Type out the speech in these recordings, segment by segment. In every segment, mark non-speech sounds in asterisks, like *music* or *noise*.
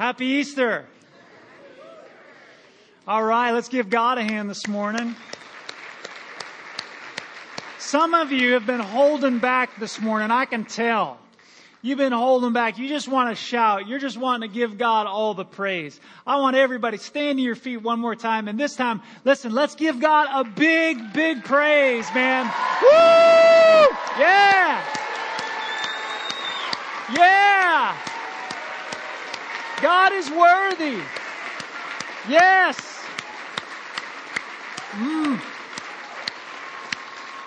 Happy Easter. All right, let's give God a hand this morning. Some of you have been holding back this morning. I can tell. You've been holding back. You just want to shout. You're just wanting to give God all the praise. I want everybody stand to your feet one more time. And this time, listen, let's give God a big, big praise, man. Woo! Yeah! Yeah! God is worthy. Yes. Mm.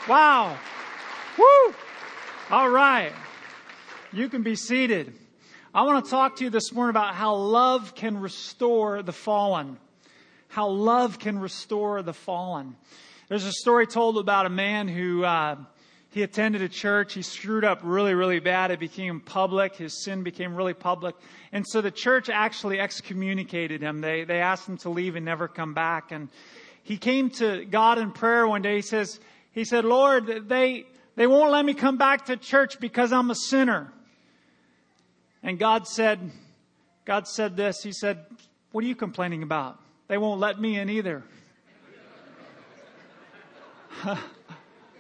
Wow. Woo! All right. You can be seated. I want to talk to you this morning about how love can restore the fallen. How love can restore the fallen. There's a story told about a man who uh, he attended a church. He screwed up really, really bad. It became public. His sin became really public. And so the church actually excommunicated him. They, they asked him to leave and never come back. And he came to God in prayer one day. He says, he said, Lord, they, they won't let me come back to church because I'm a sinner. And God said, God said this. He said, What are you complaining about? They won't let me in either. *laughs*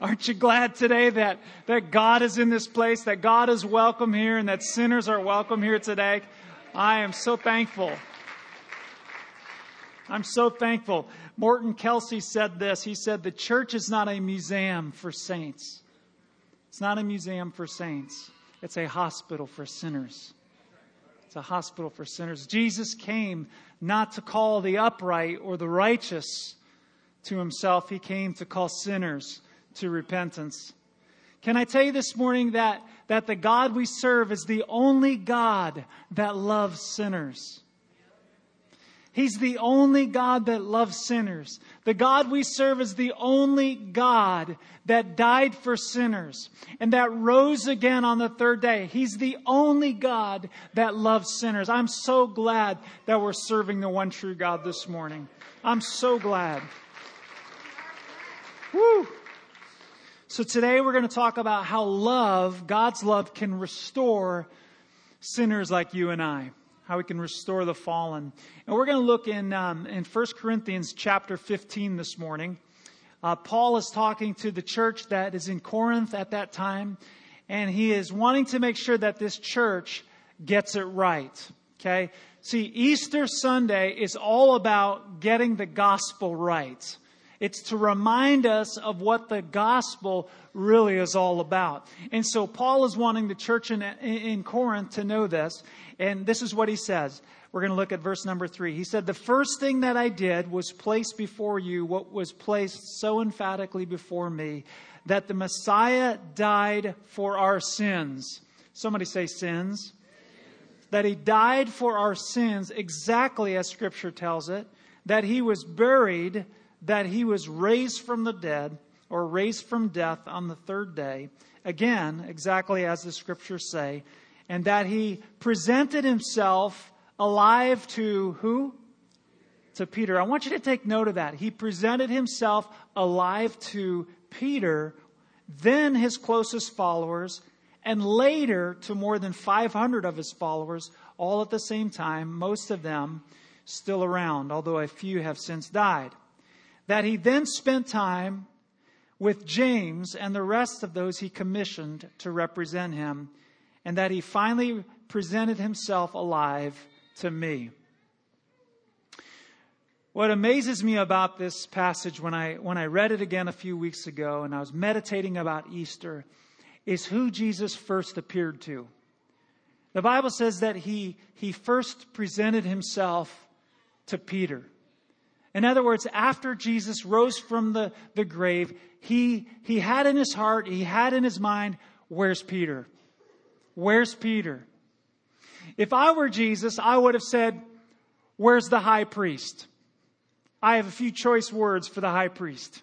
Aren't you glad today that, that God is in this place, that God is welcome here, and that sinners are welcome here today? I am so thankful. I'm so thankful. Morton Kelsey said this. He said, The church is not a museum for saints. It's not a museum for saints. It's a hospital for sinners. It's a hospital for sinners. Jesus came not to call the upright or the righteous to himself, he came to call sinners to repentance. Can I tell you this morning that, that the God we serve is the only God that loves sinners? He's the only God that loves sinners. The God we serve is the only God that died for sinners and that rose again on the third day. He's the only God that loves sinners. I'm so glad that we're serving the one true God this morning. I'm so glad. Woo! So today we're going to talk about how love, God's love, can restore sinners like you and I how we can restore the fallen. And we're going to look in, um, in 1 Corinthians chapter 15 this morning. Uh, Paul is talking to the church that is in Corinth at that time, and he is wanting to make sure that this church gets it right. Okay? See, Easter Sunday is all about getting the gospel right. It's to remind us of what the gospel really is all about. And so Paul is wanting the church in, in Corinth to know this. And this is what he says. We're going to look at verse number three. He said, The first thing that I did was place before you what was placed so emphatically before me that the Messiah died for our sins. Somebody say sins. That he died for our sins exactly as Scripture tells it. That he was buried. That he was raised from the dead or raised from death on the third day. Again, exactly as the Scriptures say and that he presented himself alive to who? To Peter. I want you to take note of that. He presented himself alive to Peter, then his closest followers, and later to more than 500 of his followers, all at the same time, most of them still around, although a few have since died. That he then spent time with James and the rest of those he commissioned to represent him and that he finally presented himself alive to me. What amazes me about this passage when I, when I read it again a few weeks ago and I was meditating about Easter is who Jesus first appeared to. The Bible says that he, he first presented himself to Peter. In other words, after Jesus rose from the, the grave, he, he had in his heart, he had in his mind, where's Peter? Where's Peter? If I were Jesus, I would have said, Where's the high priest? I have a few choice words for the high priest.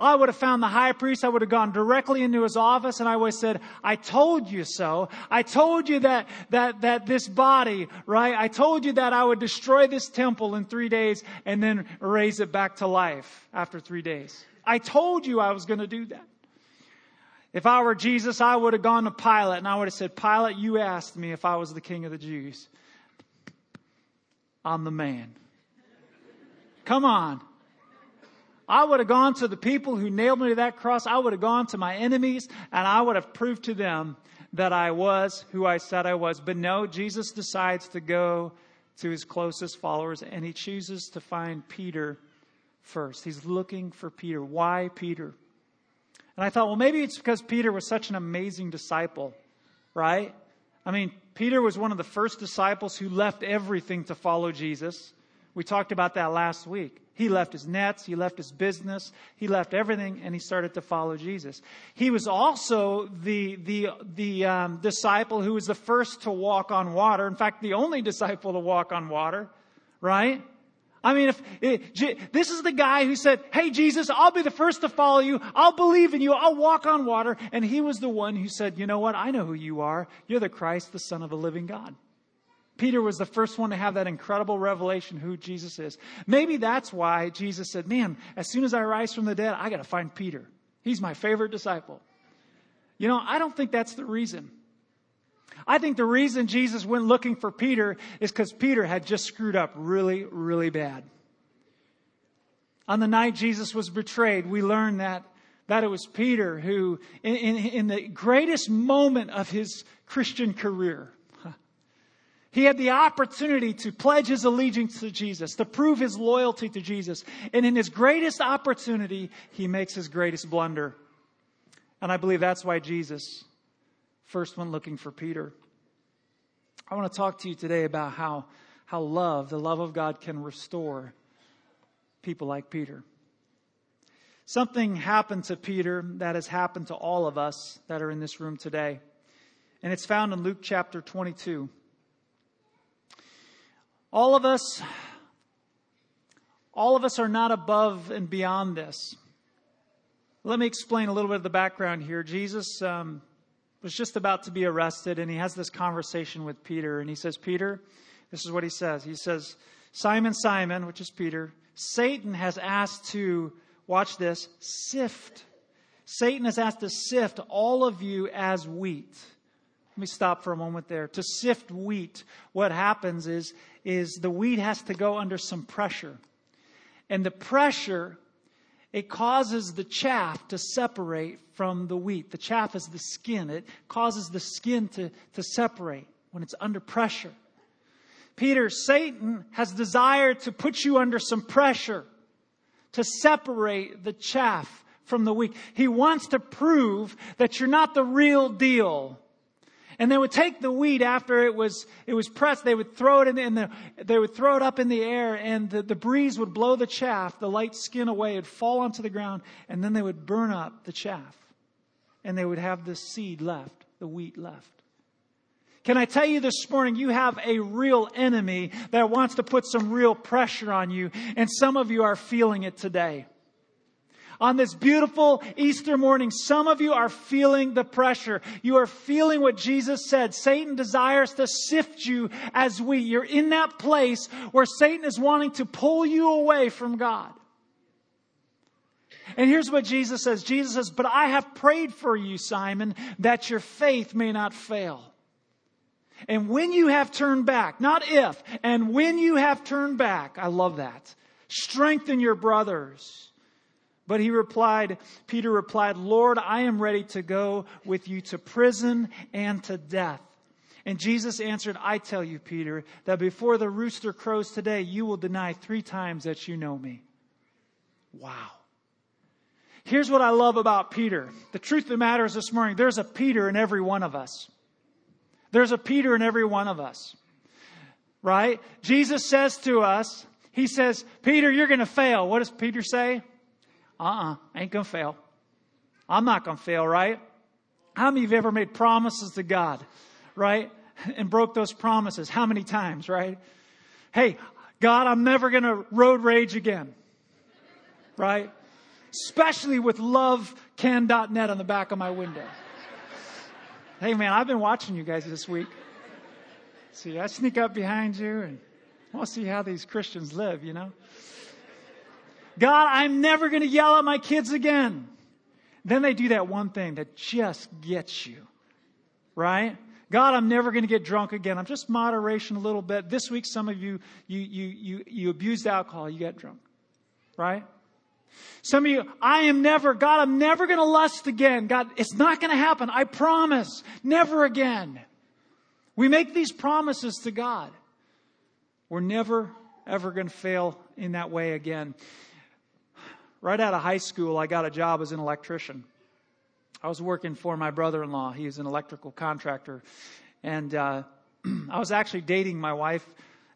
I would have found the high priest. I would have gone directly into his office and I would have said, I told you so. I told you that, that, that this body, right? I told you that I would destroy this temple in three days and then raise it back to life after three days. I told you I was going to do that. If I were Jesus, I would have gone to Pilate and I would have said, Pilate, you asked me if I was the king of the Jews. I'm the man. Come on. I would have gone to the people who nailed me to that cross. I would have gone to my enemies and I would have proved to them that I was who I said I was. But no, Jesus decides to go to his closest followers and he chooses to find Peter first. He's looking for Peter. Why Peter? And I thought, well, maybe it's because Peter was such an amazing disciple, right? I mean, Peter was one of the first disciples who left everything to follow Jesus. We talked about that last week. He left his nets, he left his business, he left everything, and he started to follow Jesus. He was also the the the um, disciple who was the first to walk on water. In fact, the only disciple to walk on water, right? I mean, if it, this is the guy who said, "Hey, Jesus, I'll be the first to follow you. I'll believe in you. I'll walk on water," and he was the one who said, "You know what? I know who you are. You're the Christ, the Son of the living God." Peter was the first one to have that incredible revelation who Jesus is. Maybe that's why Jesus said, Man, as soon as I rise from the dead, I got to find Peter. He's my favorite disciple. You know, I don't think that's the reason. I think the reason Jesus went looking for Peter is because Peter had just screwed up really, really bad. On the night Jesus was betrayed, we learned that, that it was Peter who, in, in, in the greatest moment of his Christian career, he had the opportunity to pledge his allegiance to Jesus, to prove his loyalty to Jesus. And in his greatest opportunity, he makes his greatest blunder. And I believe that's why Jesus first went looking for Peter. I want to talk to you today about how, how love, the love of God, can restore people like Peter. Something happened to Peter that has happened to all of us that are in this room today. And it's found in Luke chapter 22. All of us, all of us are not above and beyond this. Let me explain a little bit of the background here. Jesus um, was just about to be arrested, and he has this conversation with Peter, and he says, Peter, this is what he says. He says, Simon, Simon, which is Peter, Satan has asked to, watch this, sift. Satan has asked to sift all of you as wheat. Let me stop for a moment there. To sift wheat, what happens is, is the wheat has to go under some pressure. And the pressure, it causes the chaff to separate from the wheat. The chaff is the skin. It causes the skin to, to separate when it's under pressure. Peter, Satan has desired to put you under some pressure to separate the chaff from the wheat. He wants to prove that you're not the real deal and they would take the wheat after it was, it was pressed. They would throw it in, in the, they would throw it up in the air and the, the breeze would blow the chaff, the light skin away. It'd fall onto the ground and then they would burn up the chaff. And they would have the seed left, the wheat left. Can I tell you this morning, you have a real enemy that wants to put some real pressure on you, and some of you are feeling it today. On this beautiful Easter morning, some of you are feeling the pressure. You are feeling what Jesus said. Satan desires to sift you as wheat. You're in that place where Satan is wanting to pull you away from God. And here's what Jesus says Jesus says, But I have prayed for you, Simon, that your faith may not fail. And when you have turned back, not if, and when you have turned back, I love that, strengthen your brothers. But he replied, Peter replied, Lord, I am ready to go with you to prison and to death. And Jesus answered, I tell you, Peter, that before the rooster crows today, you will deny three times that you know me. Wow. Here's what I love about Peter. The truth of the matter is this morning, there's a Peter in every one of us. There's a Peter in every one of us. Right? Jesus says to us, He says, Peter, you're going to fail. What does Peter say? Uh-uh, ain't gonna fail. I'm not gonna fail, right? How many of you ever made promises to God, right? *laughs* And broke those promises? How many times, right? Hey, God, I'm never gonna road rage again, right? Especially with lovecan.net on the back of my window. Hey man, I've been watching you guys this week. See, I sneak up behind you and I want to see how these Christians live, you know? God, I'm never going to yell at my kids again. Then they do that one thing that just gets you, right? God, I'm never going to get drunk again. I'm just moderation a little bit. This week, some of you, you, you, you, you abused alcohol. You got drunk. Right? Some of you, I am never, God, I'm never going to lust again. God, it's not going to happen. I promise. Never again. We make these promises to God. We're never, ever going to fail in that way again. Right out of high school, I got a job as an electrician. I was working for my brother in law. He was an electrical contractor. And uh, *clears throat* I was actually dating my wife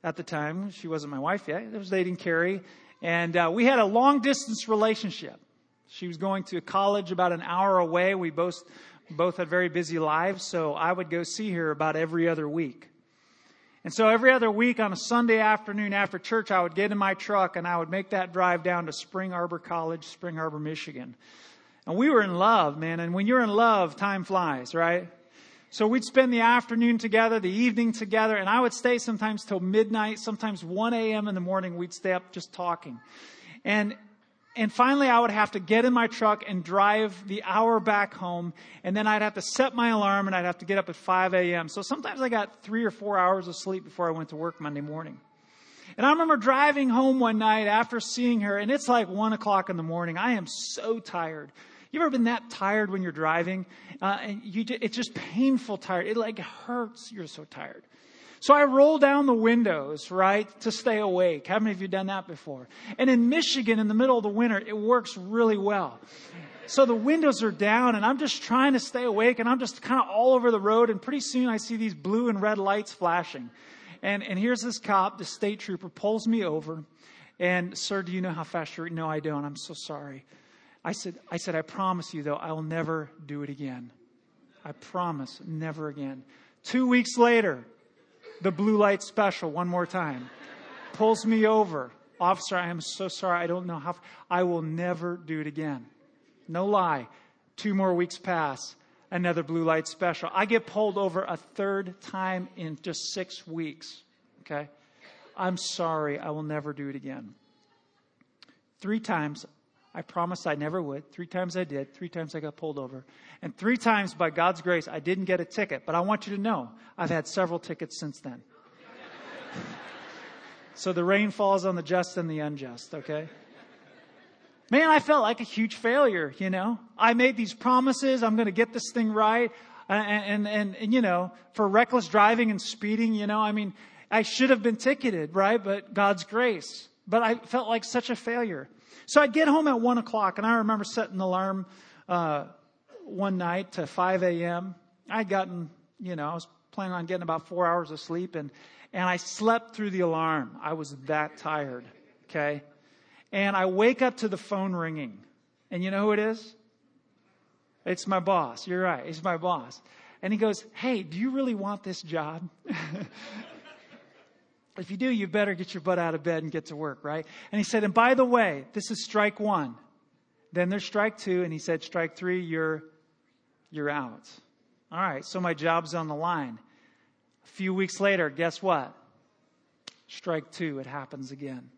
at the time. She wasn't my wife yet. I was dating Carrie. And uh, we had a long distance relationship. She was going to college about an hour away. We both, both had very busy lives, so I would go see her about every other week. And so every other week on a Sunday afternoon after church, I would get in my truck and I would make that drive down to Spring Arbor College, Spring Arbor, Michigan. And we were in love, man. And when you're in love, time flies, right? So we'd spend the afternoon together, the evening together, and I would stay sometimes till midnight, sometimes 1 a.m. in the morning. We'd stay up just talking. And, and finally I would have to get in my truck and drive the hour back home. And then I'd have to set my alarm and I'd have to get up at 5 a.m. So sometimes I got three or four hours of sleep before I went to work Monday morning. And I remember driving home one night after seeing her, and it's like one o'clock in the morning. I am so tired. You ever been that tired when you're driving? Uh, and you, it's just painful tired. It like hurts. You're so tired. So I roll down the windows, right, to stay awake. How many of you done that before? And in Michigan, in the middle of the winter, it works really well. So the windows are down and I'm just trying to stay awake and I'm just kind of all over the road and pretty soon I see these blue and red lights flashing. And, and here's this cop, the state trooper, pulls me over. And, sir, do you know how fast you're? No, I don't. I'm so sorry. I said, I said, I promise you though, I will never do it again. I promise, never again. Two weeks later, the blue light special one more time pulls me over. Officer, I am so sorry. I don't know how. I will never do it again. No lie. Two more weeks pass. Another blue light special. I get pulled over a third time in just six weeks. Okay? I'm sorry. I will never do it again. Three times I promised I never would. Three times I did. Three times I got pulled over. And three times, by God's grace, I didn't get a ticket. But I want you to know, I've had several tickets since then. *laughs* so the rain falls on the just and the unjust, okay? Man, I felt like a huge failure, you know? I made these promises. I'm going to get this thing right. And, and, and, and, you know, for reckless driving and speeding, you know, I mean, I should have been ticketed, right? But God's grace. But I felt like such a failure. So I'd get home at one o'clock, and I remember setting the alarm uh, one night to 5 a.m. I'd gotten, you know, I was planning on getting about four hours of sleep, and and I slept through the alarm. I was that tired. Okay, and I wake up to the phone ringing, and you know who it is? It's my boss. You're right. It's my boss. And he goes, Hey, do you really want this job? *laughs* If you do, you better get your butt out of bed and get to work, right? And he said, and by the way, this is strike one. Then there's strike two, and he said, strike three, you're, you're out. All right, so my job's on the line. A few weeks later, guess what? Strike two, it happens again.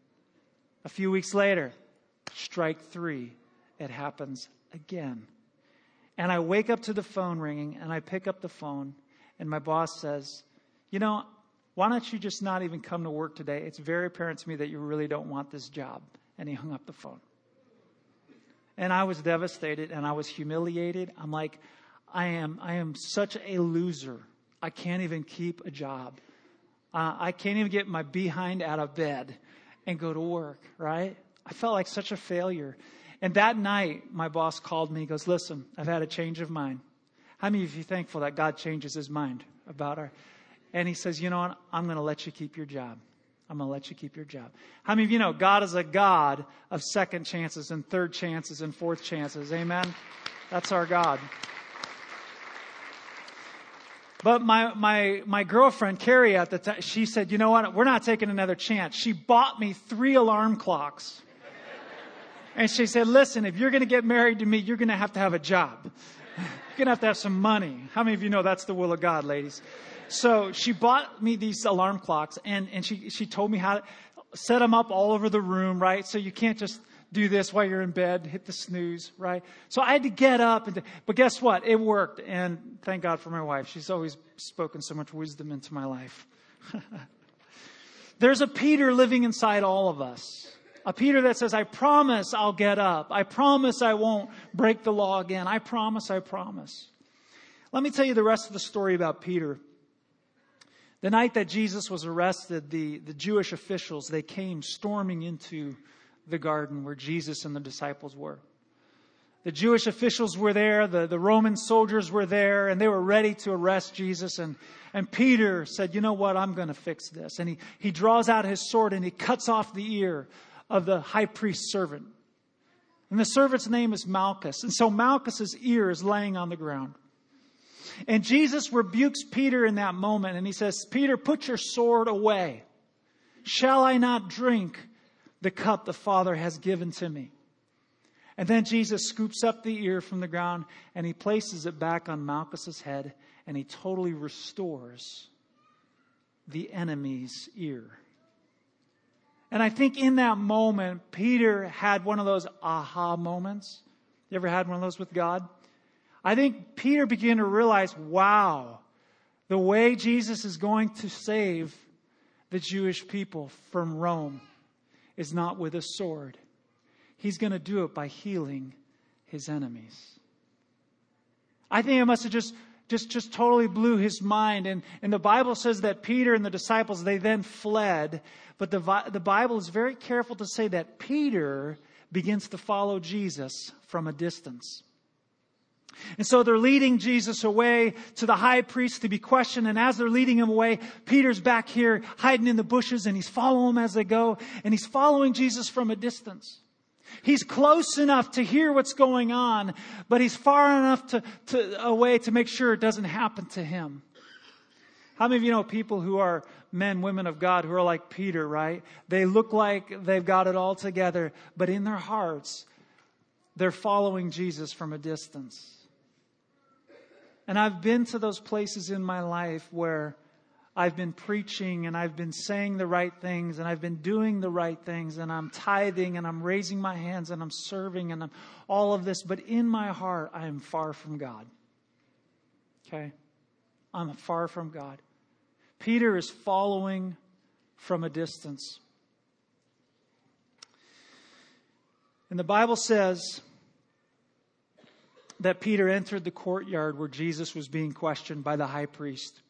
A few weeks later, strike three, it happens again. And I wake up to the phone ringing, and I pick up the phone, and my boss says, You know, why don't you just not even come to work today? It's very apparent to me that you really don't want this job. And he hung up the phone. And I was devastated and I was humiliated. I'm like, I am, I am such a loser. I can't even keep a job. Uh, I can't even get my behind out of bed and go to work, right? I felt like such a failure. And that night, my boss called me. He goes, Listen, I've had a change of mind. How many of you thankful that God changes his mind about our and he says, You know what? I'm going to let you keep your job. I'm going to let you keep your job. How many of you know God is a God of second chances and third chances and fourth chances? Amen? That's our God. But my, my, my girlfriend, Carrie, at the time, she said, you know what? We're not taking another chance. She bought me three alarm clocks. And she said, listen, if you're going to get married to me, you're going to have to have a job. You're going to have to have some money. How many of you know that's the will of God, ladies? so she bought me these alarm clocks and, and she, she told me how to set them up all over the room, right? So you can't just do this while you're in bed, hit the snooze, right? So I had to get up and, but guess what? It worked. And thank God for my wife. She's always spoken so much wisdom into my life. *laughs* There's a Peter living inside all of us. A Peter that says, I promise I'll get up. I promise I won't break the law again. I promise, I promise. Let me tell you the rest of the story about Peter. The night that Jesus was arrested, the, the Jewish officials, they came storming into the garden where Jesus and the disciples were. The Jewish officials were there, the, the Roman soldiers were there, and they were ready to arrest Jesus. And, and Peter said, You know what? I'm going to fix this. And he, he draws out his sword and he cuts off the ear of the high priest's servant. And the servant's name is Malchus. And so Malchus's ear is laying on the ground. And Jesus rebukes Peter in that moment and he says, Peter, put your sword away. Shall I not drink the cup the Father has given to me? And then Jesus scoops up the ear from the ground and he places it back on Malchus's head and he totally restores the enemy's ear. And I think in that moment, Peter had one of those aha moments. You ever had one of those with God? I think Peter began to realize, wow, the way Jesus is going to save the Jewish people from Rome is not with a sword. He's going to do it by healing his enemies. I think it must have just just, just totally blew his mind. And, and the Bible says that Peter and the disciples, they then fled. But the, the Bible is very careful to say that Peter begins to follow Jesus from a distance. And so they're leading Jesus away to the high priest to be questioned. And as they're leading him away, Peter's back here hiding in the bushes and he's following them as they go. And he's following Jesus from a distance. He's close enough to hear what's going on, but he's far enough to, to, away to make sure it doesn't happen to him. How many of you know people who are men, women of God who are like Peter, right? They look like they've got it all together, but in their hearts, they're following Jesus from a distance. And I've been to those places in my life where I've been preaching and I've been saying the right things and I've been doing the right things and I'm tithing and I'm raising my hands and I'm serving and I'm all of this, but in my heart, I am far from God. Okay? I'm far from God. Peter is following from a distance. And the Bible says that Peter entered the courtyard where Jesus was being questioned by the high priest.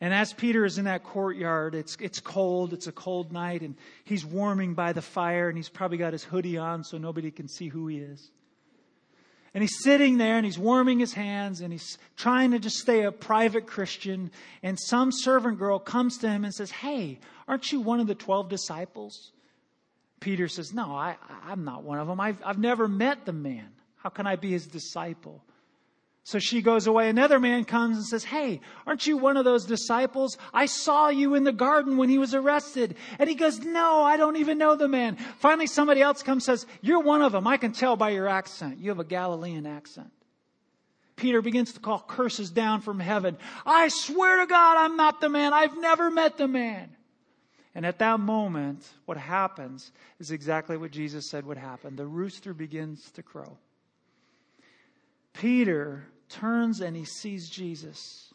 And as Peter is in that courtyard, it's, it's cold, it's a cold night, and he's warming by the fire, and he's probably got his hoodie on so nobody can see who he is. And he's sitting there and he's warming his hands and he's trying to just stay a private Christian. And some servant girl comes to him and says, Hey, aren't you one of the 12 disciples? Peter says, No, I, I'm not one of them. I've, I've never met the man. How can I be his disciple? So she goes away. Another man comes and says, Hey, aren't you one of those disciples? I saw you in the garden when he was arrested. And he goes, No, I don't even know the man. Finally, somebody else comes and says, You're one of them. I can tell by your accent. You have a Galilean accent. Peter begins to call curses down from heaven. I swear to God, I'm not the man. I've never met the man. And at that moment, what happens is exactly what Jesus said would happen. The rooster begins to crow. Peter turns and he sees Jesus.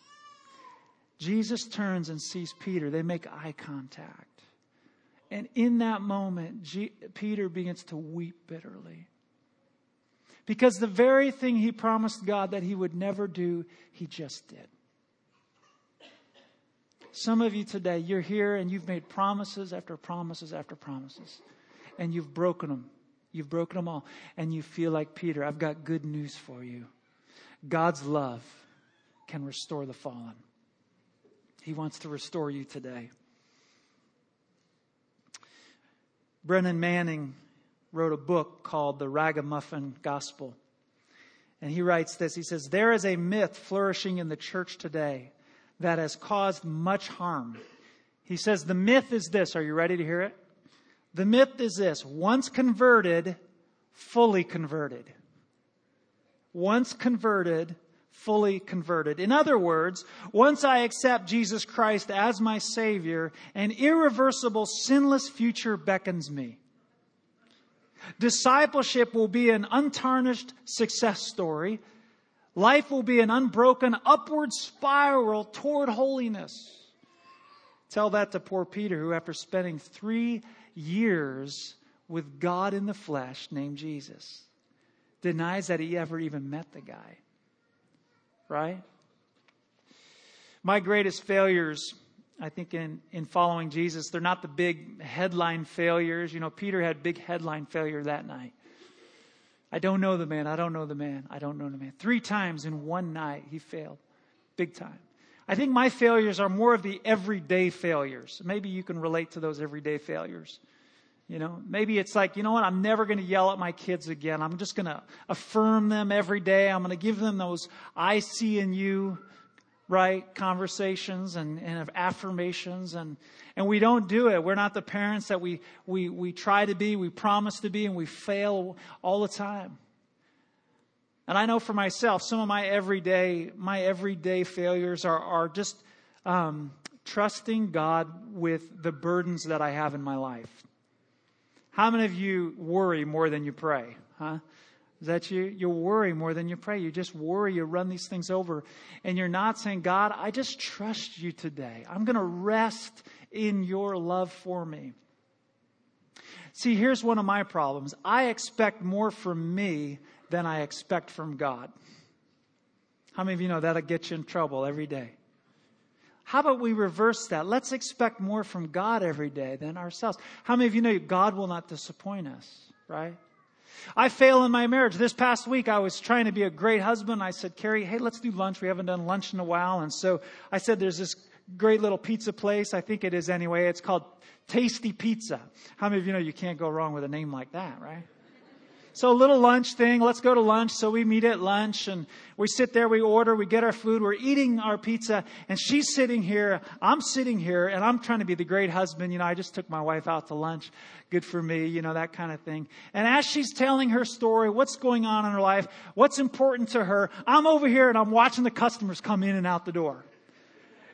Jesus turns and sees Peter. They make eye contact. And in that moment, G- Peter begins to weep bitterly. Because the very thing he promised God that he would never do, he just did. Some of you today, you're here and you've made promises after promises after promises, and you've broken them. You've broken them all. And you feel like Peter, I've got good news for you. God's love can restore the fallen. He wants to restore you today. Brennan Manning wrote a book called The Ragamuffin Gospel. And he writes this He says, There is a myth flourishing in the church today that has caused much harm. He says, The myth is this. Are you ready to hear it? The myth is this once converted, fully converted once converted, fully converted. In other words, once I accept Jesus Christ as my Savior, an irreversible, sinless future beckons me. Discipleship will be an untarnished success story. Life will be an unbroken upward spiral toward holiness. Tell that to poor Peter, who, after spending three years with God in the flesh named Jesus, denies that he ever even met the guy. Right? My greatest failures, I think, in, in following Jesus, they're not the big headline failures. You know, Peter had big headline failure that night. I don't know the man. I don't know the man. I don't know the man. Three times in one night, he failed. Big time. I think my failures are more of the everyday failures. Maybe you can relate to those everyday failures. You know, maybe it's like, you know what, I'm never going to yell at my kids again. I'm just going to affirm them every day. I'm going to give them those I see in you, right, conversations and, and affirmations. And, and we don't do it. We're not the parents that we, we, we try to be, we promise to be, and we fail all the time. And I know for myself, some of my everyday, my everyday failures are, are just um, trusting God with the burdens that I have in my life. How many of you worry more than you pray? Huh? Is that you? You worry more than you pray. You just worry. You run these things over. And you're not saying, God, I just trust you today. I'm going to rest in your love for me. See, here's one of my problems. I expect more from me than I expect from God. How many of you know that'll get you in trouble every day? How about we reverse that? Let's expect more from God every day than ourselves. How many of you know God will not disappoint us, right? I fail in my marriage. This past week, I was trying to be a great husband. I said, Carrie, hey, let's do lunch. We haven't done lunch in a while. And so I said, there's this great little pizza place. I think it is anyway. It's called Tasty Pizza. How many of you know you can't go wrong with a name like that, right? So a little lunch thing. Let's go to lunch. So we meet at lunch and we sit there, we order, we get our food, we're eating our pizza and she's sitting here. I'm sitting here and I'm trying to be the great husband. You know, I just took my wife out to lunch. Good for me, you know, that kind of thing. And as she's telling her story, what's going on in her life, what's important to her, I'm over here and I'm watching the customers come in and out the door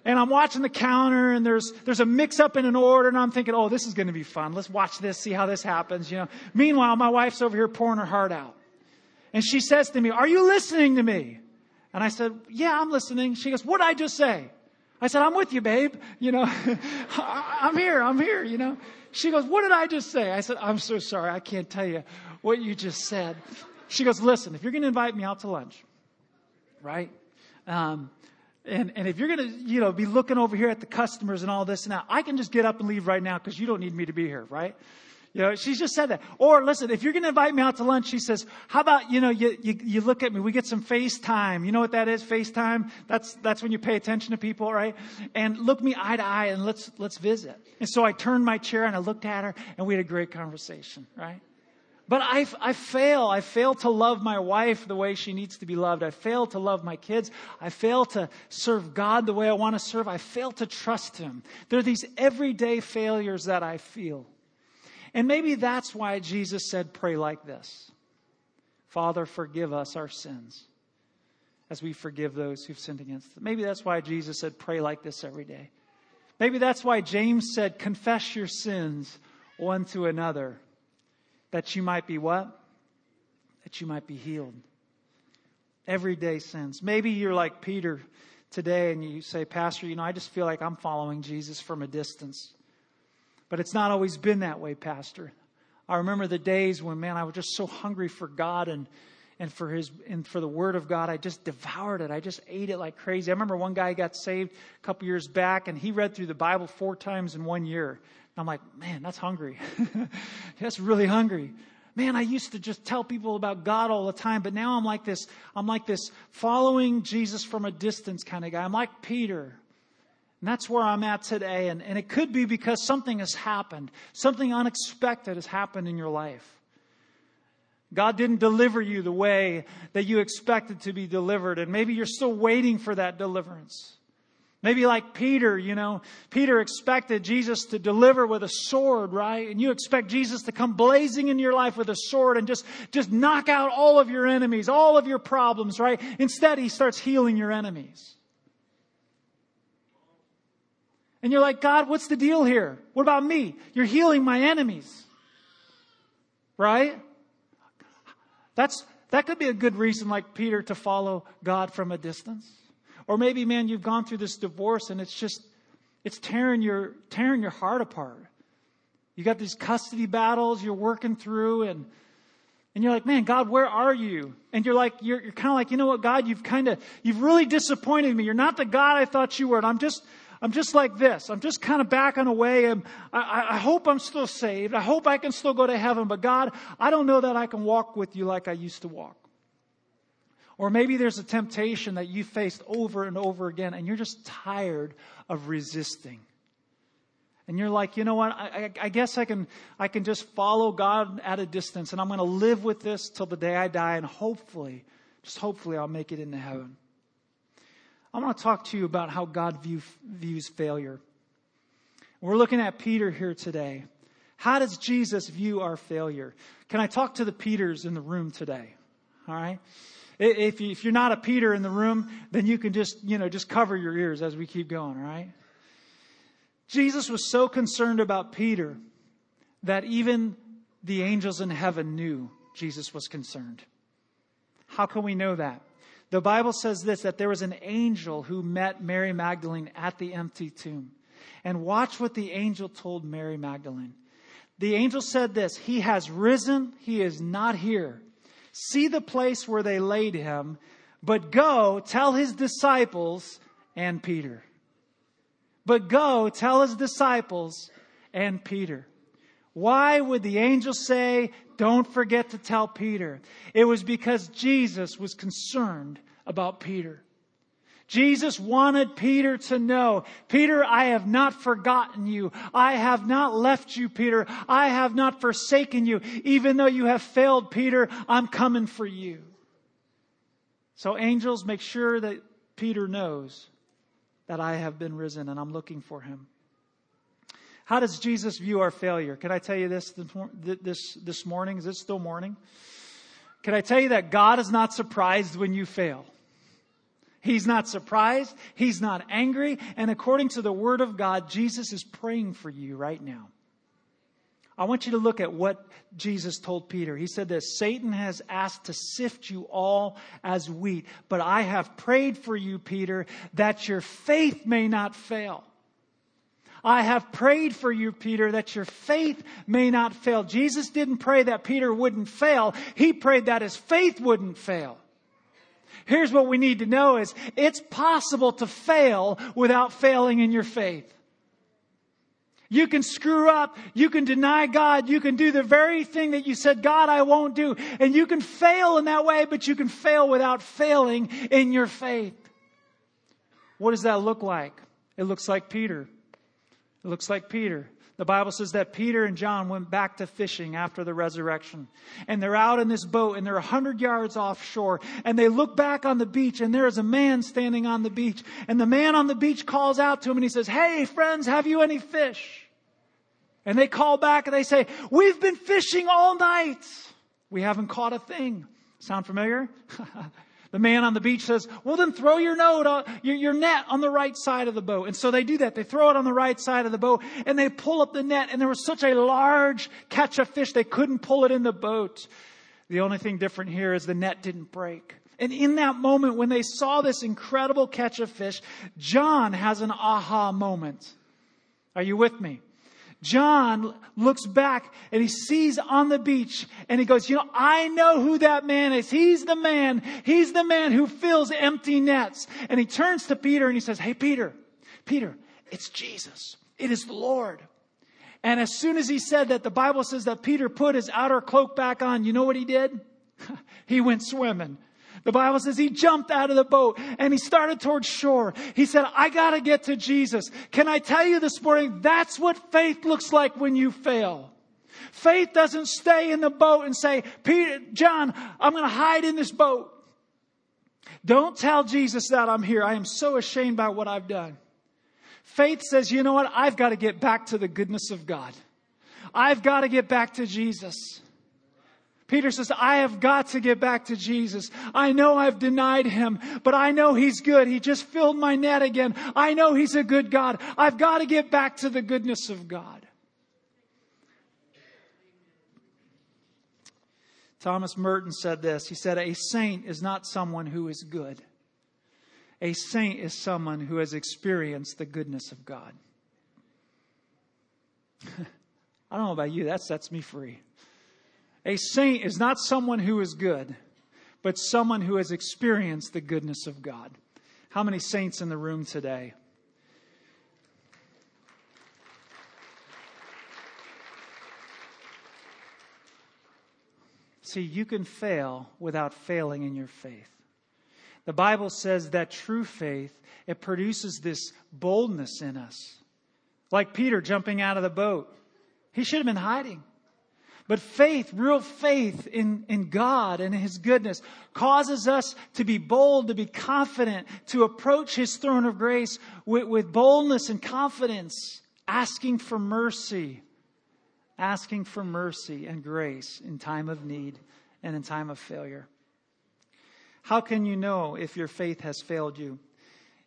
and I'm watching the counter and there's, there's a mix up in an order and I'm thinking, oh, this is going to be fun. Let's watch this, see how this happens, you know. Meanwhile, my wife's over here pouring her heart out. And she says to me, are you listening to me? And I said, yeah, I'm listening. She goes, what did I just say? I said, I'm with you, babe. You know, *laughs* I'm here, I'm here, you know. She goes, what did I just say? I said, I'm so sorry. I can't tell you what you just said. She goes, listen, if you're going to invite me out to lunch, right? Um, and, and if you're going to, you know, be looking over here at the customers and all this and that, I can just get up and leave right now because you don't need me to be here, right? You know, she's just said that. Or listen, if you're going to invite me out to lunch, she says, how about, you know, you, you, you look at me, we get some FaceTime. You know what that is? FaceTime? That's, that's when you pay attention to people, right? And look me eye to eye and let's, let's visit. And so I turned my chair and I looked at her and we had a great conversation, right? But I, I fail. I fail to love my wife the way she needs to be loved. I fail to love my kids. I fail to serve God the way I want to serve. I fail to trust Him. There are these everyday failures that I feel. And maybe that's why Jesus said, pray like this Father, forgive us our sins as we forgive those who've sinned against us. Maybe that's why Jesus said, pray like this every day. Maybe that's why James said, confess your sins one to another that you might be what? That you might be healed. Everyday sins. Maybe you're like Peter today and you say, Pastor, you know, I just feel like I'm following Jesus from a distance. But it's not always been that way, Pastor. I remember the days when, man, I was just so hungry for God and, and for his and for the word of God. I just devoured it. I just ate it like crazy. I remember one guy got saved a couple years back and he read through the Bible four times in one year. I'm like, man, that's hungry. *laughs* that's really hungry. Man, I used to just tell people about God all the time, but now I'm like this, I'm like this following Jesus from a distance kind of guy. I'm like Peter. And that's where I'm at today. And, and it could be because something has happened. Something unexpected has happened in your life. God didn't deliver you the way that you expected to be delivered. And maybe you're still waiting for that deliverance. Maybe like Peter, you know, Peter expected Jesus to deliver with a sword, right? And you expect Jesus to come blazing in your life with a sword and just, just knock out all of your enemies, all of your problems, right? Instead, he starts healing your enemies. And you're like, God, what's the deal here? What about me? You're healing my enemies. right? That's, that could be a good reason, like Peter, to follow God from a distance. Or maybe, man, you've gone through this divorce and it's just, it's tearing your, tearing your heart apart. You got these custody battles you're working through and, and you're like, man, God, where are you? And you're like, you're, you're kind of like, you know what, God, you've kind of, you've really disappointed me. You're not the God I thought you were. And I'm just, I'm just like this. I'm just kind of backing away. And I, I hope I'm still saved. I hope I can still go to heaven. But God, I don't know that I can walk with you like I used to walk. Or maybe there's a temptation that you faced over and over again and you're just tired of resisting. And you're like, you know what? I, I, I, guess I can, I can just follow God at a distance and I'm going to live with this till the day I die and hopefully, just hopefully I'll make it into heaven. I want to talk to you about how God view, views failure. We're looking at Peter here today. How does Jesus view our failure? Can I talk to the Peters in the room today? All right. If, you, if you're not a Peter in the room, then you can just, you know, just cover your ears as we keep going, all right? Jesus was so concerned about Peter that even the angels in heaven knew Jesus was concerned. How can we know that? The Bible says this that there was an angel who met Mary Magdalene at the empty tomb. And watch what the angel told Mary Magdalene. The angel said this He has risen, he is not here. See the place where they laid him, but go tell his disciples and Peter. But go tell his disciples and Peter. Why would the angel say, don't forget to tell Peter? It was because Jesus was concerned about Peter. Jesus wanted Peter to know, Peter, I have not forgotten you. I have not left you, Peter. I have not forsaken you. Even though you have failed, Peter, I'm coming for you. So angels make sure that Peter knows that I have been risen and I'm looking for him. How does Jesus view our failure? Can I tell you this this, this morning? Is it still morning? Can I tell you that God is not surprised when you fail? He's not surprised. He's not angry. And according to the word of God, Jesus is praying for you right now. I want you to look at what Jesus told Peter. He said this Satan has asked to sift you all as wheat, but I have prayed for you, Peter, that your faith may not fail. I have prayed for you, Peter, that your faith may not fail. Jesus didn't pray that Peter wouldn't fail. He prayed that his faith wouldn't fail. Here's what we need to know is it's possible to fail without failing in your faith. You can screw up. You can deny God. You can do the very thing that you said, God, I won't do. And you can fail in that way, but you can fail without failing in your faith. What does that look like? It looks like Peter. It looks like Peter. The Bible says that Peter and John went back to fishing after the resurrection. And they're out in this boat and they're a hundred yards offshore. And they look back on the beach and there is a man standing on the beach. And the man on the beach calls out to him and he says, Hey friends, have you any fish? And they call back and they say, We've been fishing all night. We haven't caught a thing. Sound familiar? *laughs* The man on the beach says, well then throw your, your, your net on the right side of the boat. And so they do that. They throw it on the right side of the boat and they pull up the net and there was such a large catch of fish they couldn't pull it in the boat. The only thing different here is the net didn't break. And in that moment when they saw this incredible catch of fish, John has an aha moment. Are you with me? John looks back and he sees on the beach and he goes, you know, I know who that man is. He's the man. He's the man who fills empty nets. And he turns to Peter and he says, Hey, Peter, Peter, it's Jesus. It is the Lord. And as soon as he said that, the Bible says that Peter put his outer cloak back on. You know what he did? *laughs* he went swimming. The Bible says he jumped out of the boat and he started towards shore. He said, I gotta get to Jesus. Can I tell you this morning, that's what faith looks like when you fail. Faith doesn't stay in the boat and say, Peter, John, I'm gonna hide in this boat. Don't tell Jesus that I'm here. I am so ashamed by what I've done. Faith says, you know what? I've got to get back to the goodness of God. I've got to get back to Jesus. Peter says, I have got to get back to Jesus. I know I've denied him, but I know he's good. He just filled my net again. I know he's a good God. I've got to get back to the goodness of God. Thomas Merton said this. He said, A saint is not someone who is good. A saint is someone who has experienced the goodness of God. *laughs* I don't know about you, that sets me free. A saint is not someone who is good, but someone who has experienced the goodness of God. How many saints in the room today? See, you can fail without failing in your faith. The Bible says that true faith, it produces this boldness in us. Like Peter jumping out of the boat. He should have been hiding. But faith, real faith in, in God and His goodness causes us to be bold, to be confident, to approach His throne of grace with, with boldness and confidence, asking for mercy, asking for mercy and grace in time of need and in time of failure. How can you know if your faith has failed you?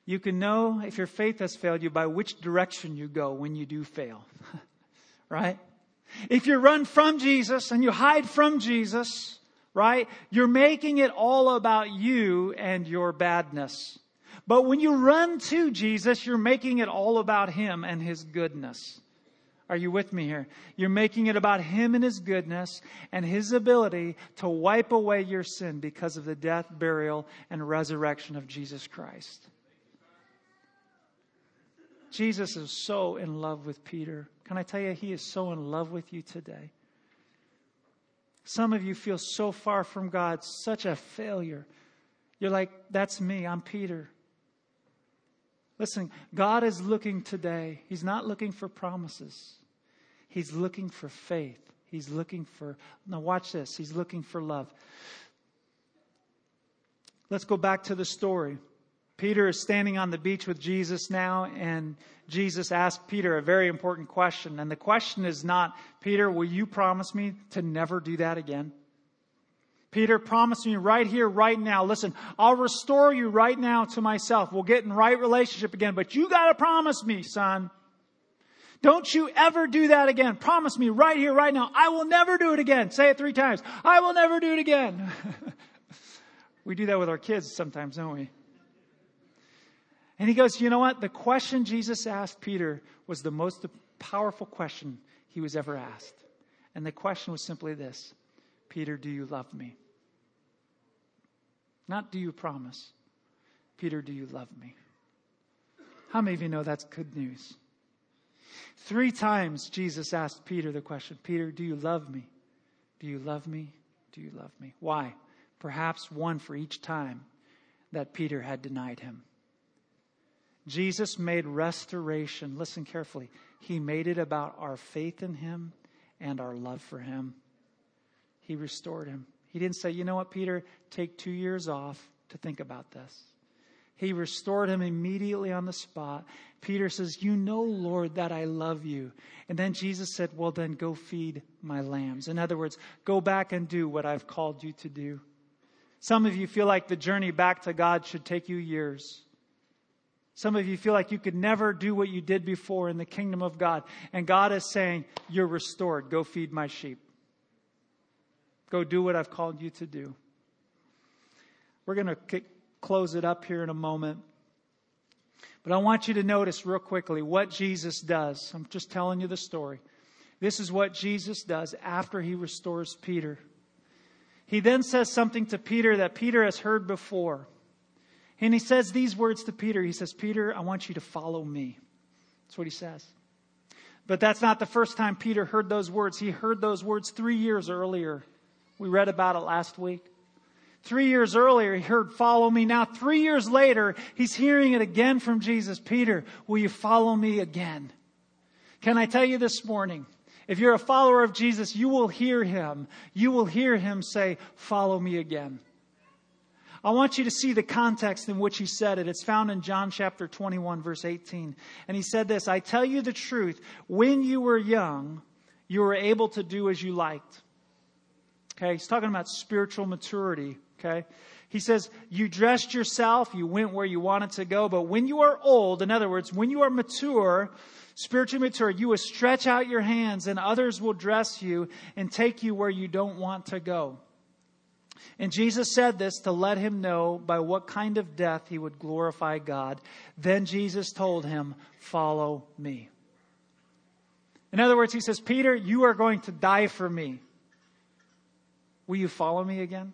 You can know if your faith has failed you by which direction you go when you do fail. *laughs* right? If you run from Jesus and you hide from Jesus, right, you're making it all about you and your badness. But when you run to Jesus, you're making it all about Him and His goodness. Are you with me here? You're making it about Him and His goodness and His ability to wipe away your sin because of the death, burial, and resurrection of Jesus Christ. Jesus is so in love with Peter. Can I tell you, he is so in love with you today? Some of you feel so far from God, such a failure. You're like, that's me, I'm Peter. Listen, God is looking today. He's not looking for promises, He's looking for faith. He's looking for, now watch this, He's looking for love. Let's go back to the story. Peter is standing on the beach with Jesus now, and Jesus asked Peter a very important question. And the question is not, Peter, will you promise me to never do that again? Peter, promise me right here, right now. Listen, I'll restore you right now to myself. We'll get in right relationship again, but you gotta promise me, son. Don't you ever do that again. Promise me right here, right now. I will never do it again. Say it three times. I will never do it again. *laughs* we do that with our kids sometimes, don't we? And he goes, You know what? The question Jesus asked Peter was the most powerful question he was ever asked. And the question was simply this Peter, do you love me? Not do you promise. Peter, do you love me? How many of you know that's good news? Three times Jesus asked Peter the question Peter, do you love me? Do you love me? Do you love me? Why? Perhaps one for each time that Peter had denied him. Jesus made restoration, listen carefully, he made it about our faith in him and our love for him. He restored him. He didn't say, you know what, Peter, take two years off to think about this. He restored him immediately on the spot. Peter says, You know, Lord, that I love you. And then Jesus said, Well, then go feed my lambs. In other words, go back and do what I've called you to do. Some of you feel like the journey back to God should take you years. Some of you feel like you could never do what you did before in the kingdom of God. And God is saying, You're restored. Go feed my sheep. Go do what I've called you to do. We're going to close it up here in a moment. But I want you to notice real quickly what Jesus does. I'm just telling you the story. This is what Jesus does after he restores Peter. He then says something to Peter that Peter has heard before. And he says these words to Peter. He says, Peter, I want you to follow me. That's what he says. But that's not the first time Peter heard those words. He heard those words three years earlier. We read about it last week. Three years earlier, he heard, follow me. Now, three years later, he's hearing it again from Jesus. Peter, will you follow me again? Can I tell you this morning? If you're a follower of Jesus, you will hear him. You will hear him say, follow me again. I want you to see the context in which he said it. It's found in John chapter 21, verse 18. And he said this I tell you the truth, when you were young, you were able to do as you liked. Okay, he's talking about spiritual maturity. Okay, he says, You dressed yourself, you went where you wanted to go, but when you are old, in other words, when you are mature, spiritually mature, you will stretch out your hands and others will dress you and take you where you don't want to go. And Jesus said this to let him know by what kind of death he would glorify God. Then Jesus told him, Follow me. In other words, he says, Peter, you are going to die for me. Will you follow me again?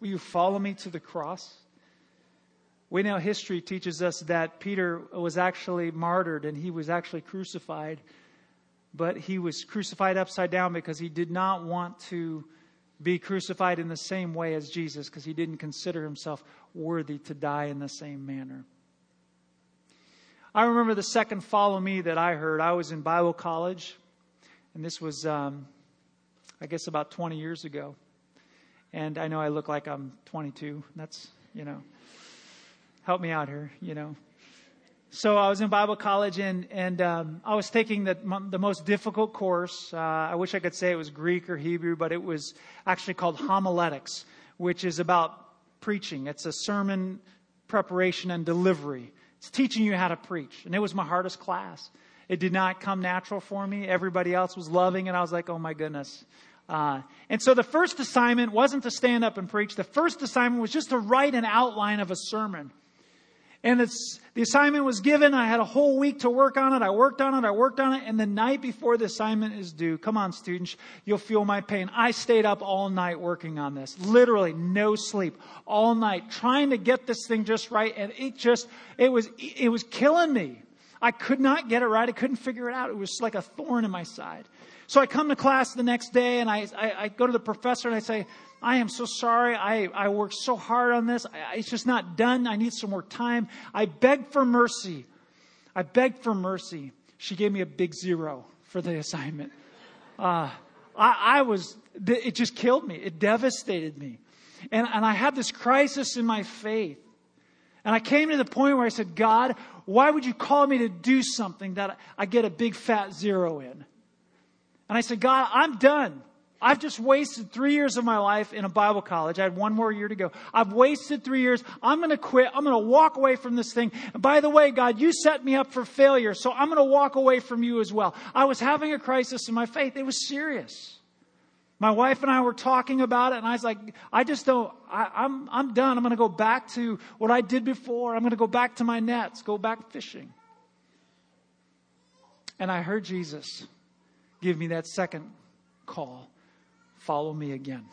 Will you follow me to the cross? We know history teaches us that Peter was actually martyred and he was actually crucified, but he was crucified upside down because he did not want to be crucified in the same way as Jesus because he didn't consider himself worthy to die in the same manner. I remember the second follow me that I heard. I was in Bible college, and this was, um, I guess, about 20 years ago. And I know I look like I'm 22. That's, you know, help me out here, you know. So I was in Bible college and, and um, I was taking the, the most difficult course. Uh, I wish I could say it was Greek or Hebrew, but it was actually called homiletics, which is about preaching. It's a sermon preparation and delivery. It's teaching you how to preach. And it was my hardest class. It did not come natural for me. Everybody else was loving it. I was like, oh my goodness. Uh, and so the first assignment wasn't to stand up and preach. The first assignment was just to write an outline of a sermon. And it's, the assignment was given. I had a whole week to work on it. I worked on it. I worked on it. And the night before the assignment is due, come on, students, you'll feel my pain. I stayed up all night working on this. Literally no sleep all night trying to get this thing just right. And it just, it was, it was killing me. I could not get it right. I couldn't figure it out. It was like a thorn in my side. So I come to class the next day and I, I, I go to the professor and I say, I am so sorry. I, I worked so hard on this. I, it's just not done. I need some more time. I begged for mercy. I begged for mercy. She gave me a big zero for the assignment. Uh, I, I was, it just killed me. It devastated me. And, and I had this crisis in my faith. And I came to the point where I said, God, why would you call me to do something that I get a big fat zero in? And I said, God, I'm done. I've just wasted three years of my life in a Bible college. I had one more year to go. I've wasted three years. I'm going to quit. I'm going to walk away from this thing. And by the way, God, you set me up for failure, so I'm going to walk away from you as well. I was having a crisis in my faith. It was serious. My wife and I were talking about it, and I was like, I just don't, I, I'm, I'm done. I'm going to go back to what I did before. I'm going to go back to my nets, go back fishing. And I heard Jesus give me that second call Follow me again.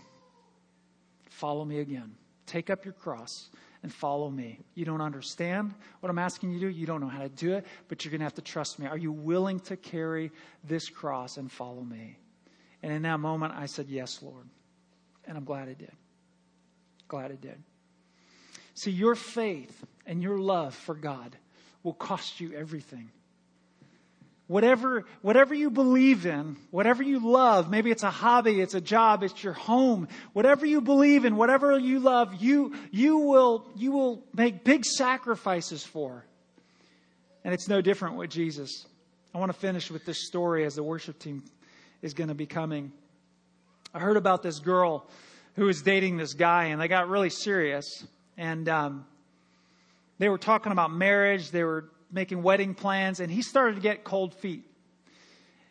Follow me again. Take up your cross and follow me. You don't understand what I'm asking you to do. You don't know how to do it, but you're going to have to trust me. Are you willing to carry this cross and follow me? And in that moment, I said, Yes, Lord. And I'm glad I did. Glad I did. See, your faith and your love for God will cost you everything. Whatever, whatever you believe in, whatever you love, maybe it's a hobby, it's a job, it's your home, whatever you believe in, whatever you love, you, you will, you will make big sacrifices for. And it's no different with Jesus. I want to finish with this story as the worship team is going to be coming. I heard about this girl who was dating this guy, and they got really serious. And um, they were talking about marriage. They were making wedding plans, and he started to get cold feet.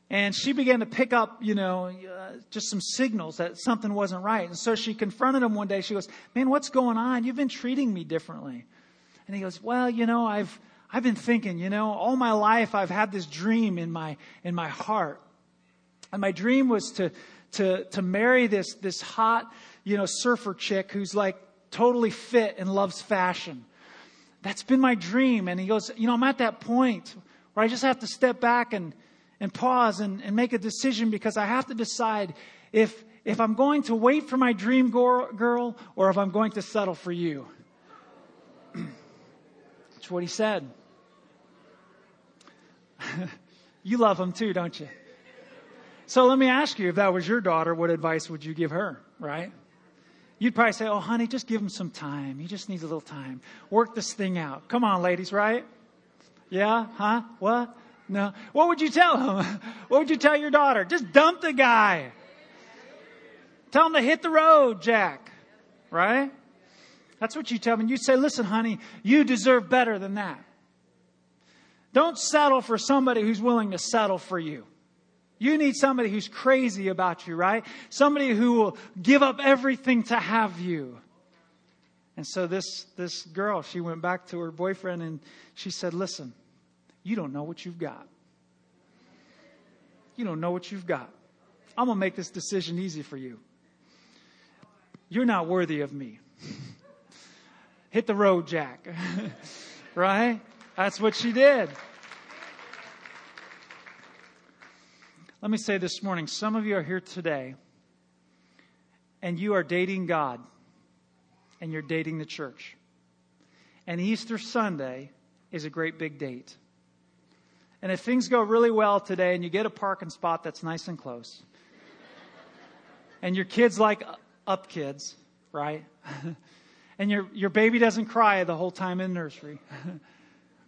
And she began to pick up, you know, uh, just some signals that something wasn't right. And so she confronted him one day. She goes, "Man, what's going on? You've been treating me differently." And he goes, "Well, you know, I've I've been thinking, you know, all my life I've had this dream in my in my heart, and my dream was to to to marry this this hot, you know, surfer chick who's like totally fit and loves fashion." That's been my dream. And he goes, You know, I'm at that point where I just have to step back and, and pause and, and make a decision because I have to decide if, if I'm going to wait for my dream girl or if I'm going to settle for you. *clears throat* That's what he said. *laughs* you love him too, don't you? So let me ask you if that was your daughter, what advice would you give her, right? You'd probably say, Oh, honey, just give him some time. He just needs a little time. Work this thing out. Come on, ladies, right? Yeah? Huh? What? No. What would you tell him? *laughs* What would you tell your daughter? Just dump the guy. Tell him to hit the road, Jack. Right? That's what you tell him. You say, listen, honey, you deserve better than that. Don't settle for somebody who's willing to settle for you. You need somebody who's crazy about you, right? Somebody who will give up everything to have you. And so this, this girl, she went back to her boyfriend and she said, Listen, you don't know what you've got. You don't know what you've got. I'm going to make this decision easy for you. You're not worthy of me. *laughs* Hit the road, Jack. *laughs* right? That's what she did. Let me say this morning some of you are here today and you are dating God and you're dating the church. And Easter Sunday is a great big date. And if things go really well today and you get a parking spot that's nice and close, *laughs* and your kids like up kids, right? *laughs* and your, your baby doesn't cry the whole time in nursery, *laughs*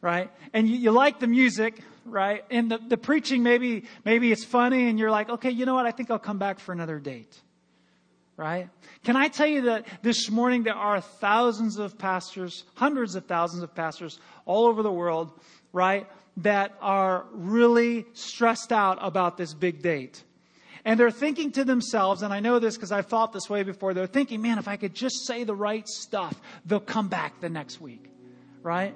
right? And you, you like the music, right? And the, the preaching, maybe, maybe it's funny and you're like, okay, you know what? I think I'll come back for another date right? Can I tell you that this morning there are thousands of pastors, hundreds of thousands of pastors all over the world, right, that are really stressed out about this big date. And they're thinking to themselves, and I know this because I've thought this way before, they're thinking, man, if I could just say the right stuff, they'll come back the next week, right?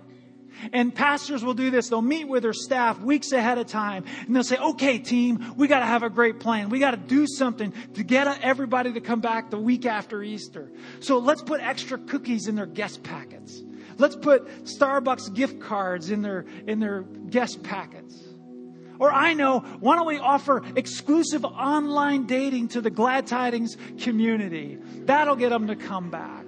And pastors will do this. They'll meet with their staff weeks ahead of time and they'll say, okay, team, we got to have a great plan. We got to do something to get everybody to come back the week after Easter. So let's put extra cookies in their guest packets. Let's put Starbucks gift cards in their, in their guest packets. Or I know, why don't we offer exclusive online dating to the Glad Tidings community? That'll get them to come back.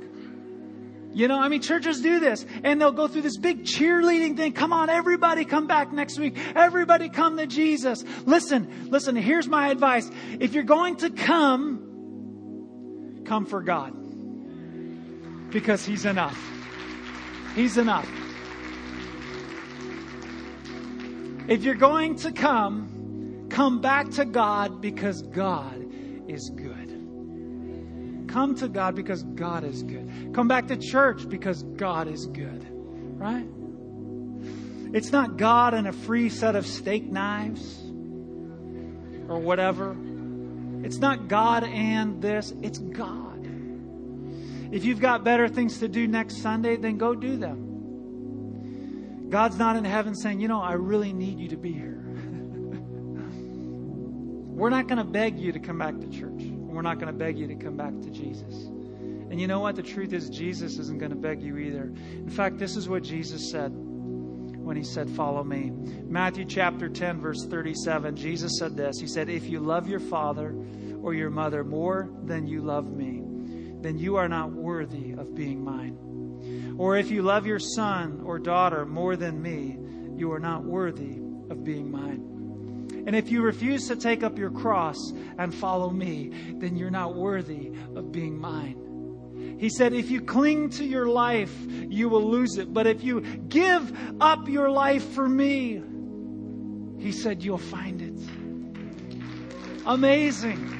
You know, I mean, churches do this and they'll go through this big cheerleading thing. Come on, everybody come back next week. Everybody come to Jesus. Listen, listen, here's my advice. If you're going to come, come for God because He's enough. He's enough. If you're going to come, come back to God because God is good. Come to God because God is good. Come back to church because God is good. Right? It's not God and a free set of steak knives or whatever. It's not God and this, it's God. If you've got better things to do next Sunday, then go do them. God's not in heaven saying, you know, I really need you to be here. *laughs* We're not going to beg you to come back to church. We're not going to beg you to come back to Jesus. And you know what? The truth is, Jesus isn't going to beg you either. In fact, this is what Jesus said when he said, Follow me. Matthew chapter 10, verse 37, Jesus said this He said, If you love your father or your mother more than you love me, then you are not worthy of being mine. Or if you love your son or daughter more than me, you are not worthy of being mine. And if you refuse to take up your cross and follow me, then you're not worthy of being mine. He said, if you cling to your life, you will lose it. But if you give up your life for me, he said, you'll find it. Amazing.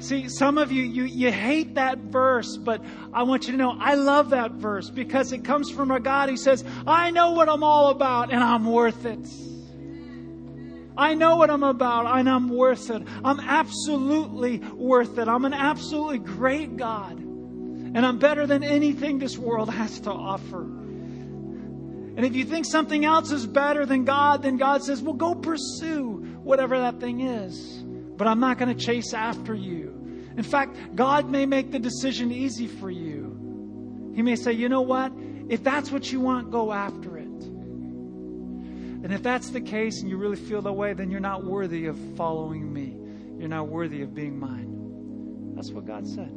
See, some of you, you, you hate that verse, but I want you to know I love that verse because it comes from a God who says, I know what I'm all about and I'm worth it. I know what I'm about and I'm worth it. I'm absolutely worth it. I'm an absolutely great God. And I'm better than anything this world has to offer. And if you think something else is better than God, then God says, well, go pursue whatever that thing is. But I'm not going to chase after you. In fact, God may make the decision easy for you. He may say, you know what? If that's what you want, go after it. And if that's the case and you really feel that way, then you're not worthy of following me. You're not worthy of being mine. That's what God said.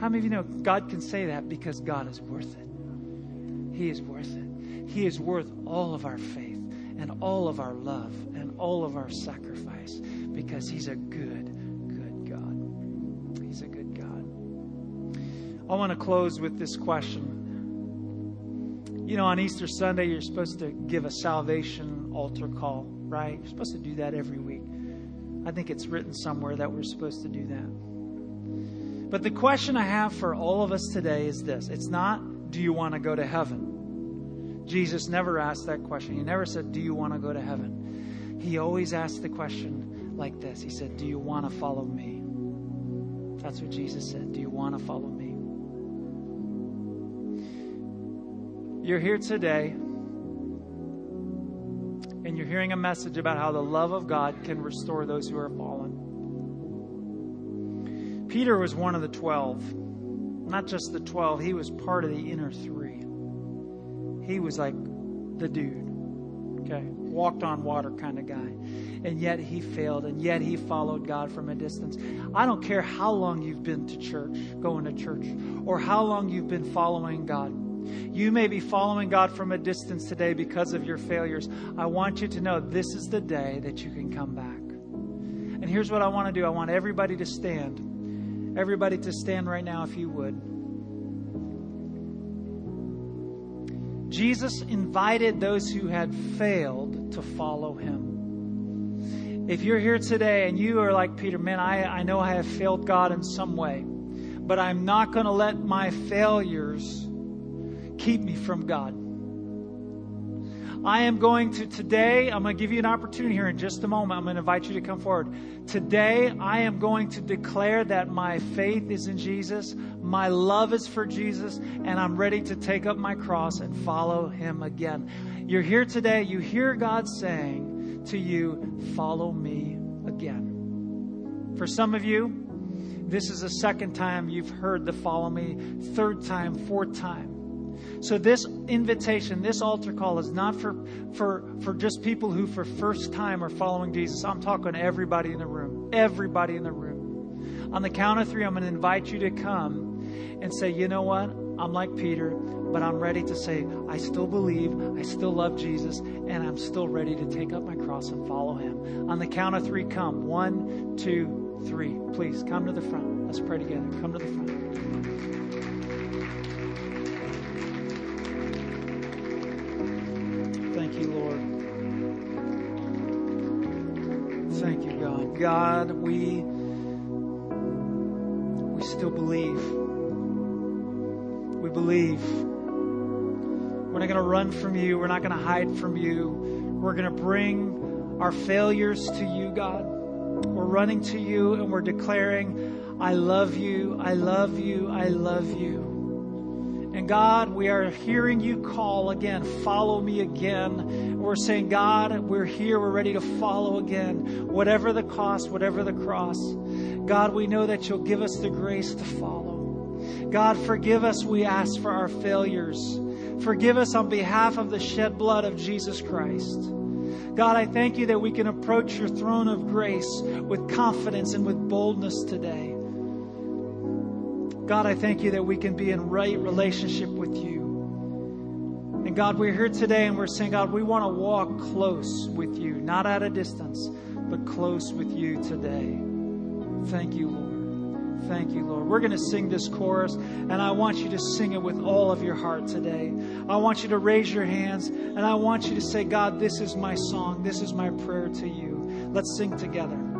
How many of you know God can say that because God is worth it? He is worth it. He is worth all of our faith and all of our love and all of our sacrifice because He's a good, good God. He's a good God. I want to close with this question you know, on Easter Sunday, you're supposed to give a salvation altar call, right? You're supposed to do that every week. I think it's written somewhere that we're supposed to do that. But the question I have for all of us today is this it's not, do you want to go to heaven? Jesus never asked that question. He never said, do you want to go to heaven? he always asked the question like this He said, Do you want to follow me? That's what Jesus said. Do you want to follow You're here today and you're hearing a message about how the love of God can restore those who are fallen. Peter was one of the 12. Not just the 12, he was part of the inner three. He was like the dude. Okay, walked on water kind of guy. And yet he failed, and yet he followed God from a distance. I don't care how long you've been to church, going to church, or how long you've been following God. You may be following God from a distance today because of your failures. I want you to know this is the day that you can come back. And here's what I want to do I want everybody to stand. Everybody to stand right now, if you would. Jesus invited those who had failed to follow him. If you're here today and you are like Peter, man, I, I know I have failed God in some way, but I'm not going to let my failures keep me from God. I am going to today, I'm going to give you an opportunity here in just a moment. I'm going to invite you to come forward. Today, I am going to declare that my faith is in Jesus, my love is for Jesus, and I'm ready to take up my cross and follow him again. You're here today, you hear God saying to you, Follow me again. For some of you, this is the second time you've heard the follow me, third time, fourth time. So this invitation, this altar call is not for, for, for just people who for first time are following Jesus. I'm talking to everybody in the room. Everybody in the room. On the count of three, I'm going to invite you to come and say, you know what? I'm like Peter, but I'm ready to say, I still believe, I still love Jesus, and I'm still ready to take up my cross and follow him. On the count of three, come. One, two, three. Please come to the front. Let's pray together. Come to the front. God. We we still believe. We believe. We're not going to run from you. We're not going to hide from you. We're going to bring our failures to you, God. We're running to you and we're declaring, I love you, I love you, I love you. And God, we are hearing you call again, follow me again. We're saying, God, we're here, we're ready to follow again, whatever the cost, whatever the cross. God, we know that you'll give us the grace to follow. God, forgive us, we ask, for our failures. Forgive us on behalf of the shed blood of Jesus Christ. God, I thank you that we can approach your throne of grace with confidence and with boldness today. God, I thank you that we can be in right relationship with you. And God, we're here today and we're saying, God, we want to walk close with you, not at a distance, but close with you today. Thank you, Lord. Thank you, Lord. We're going to sing this chorus, and I want you to sing it with all of your heart today. I want you to raise your hands, and I want you to say, God, this is my song. This is my prayer to you. Let's sing together.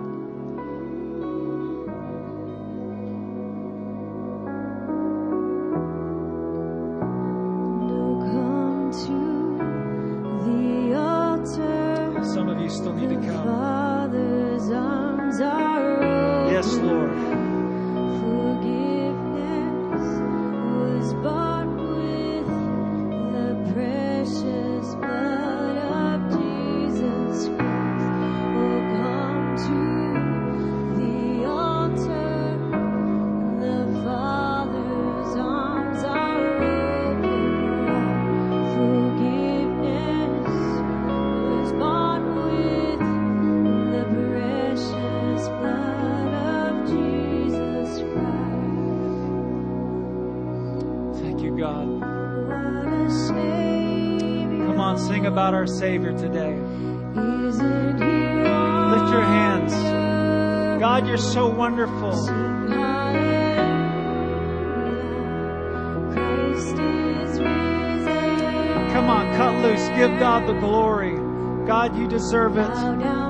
Sing about our Savior today. Lift your hands. God, you're so wonderful. Sing hallelujah. Christ is risen. Come on, cut loose. Give God the glory. God, you deserve it.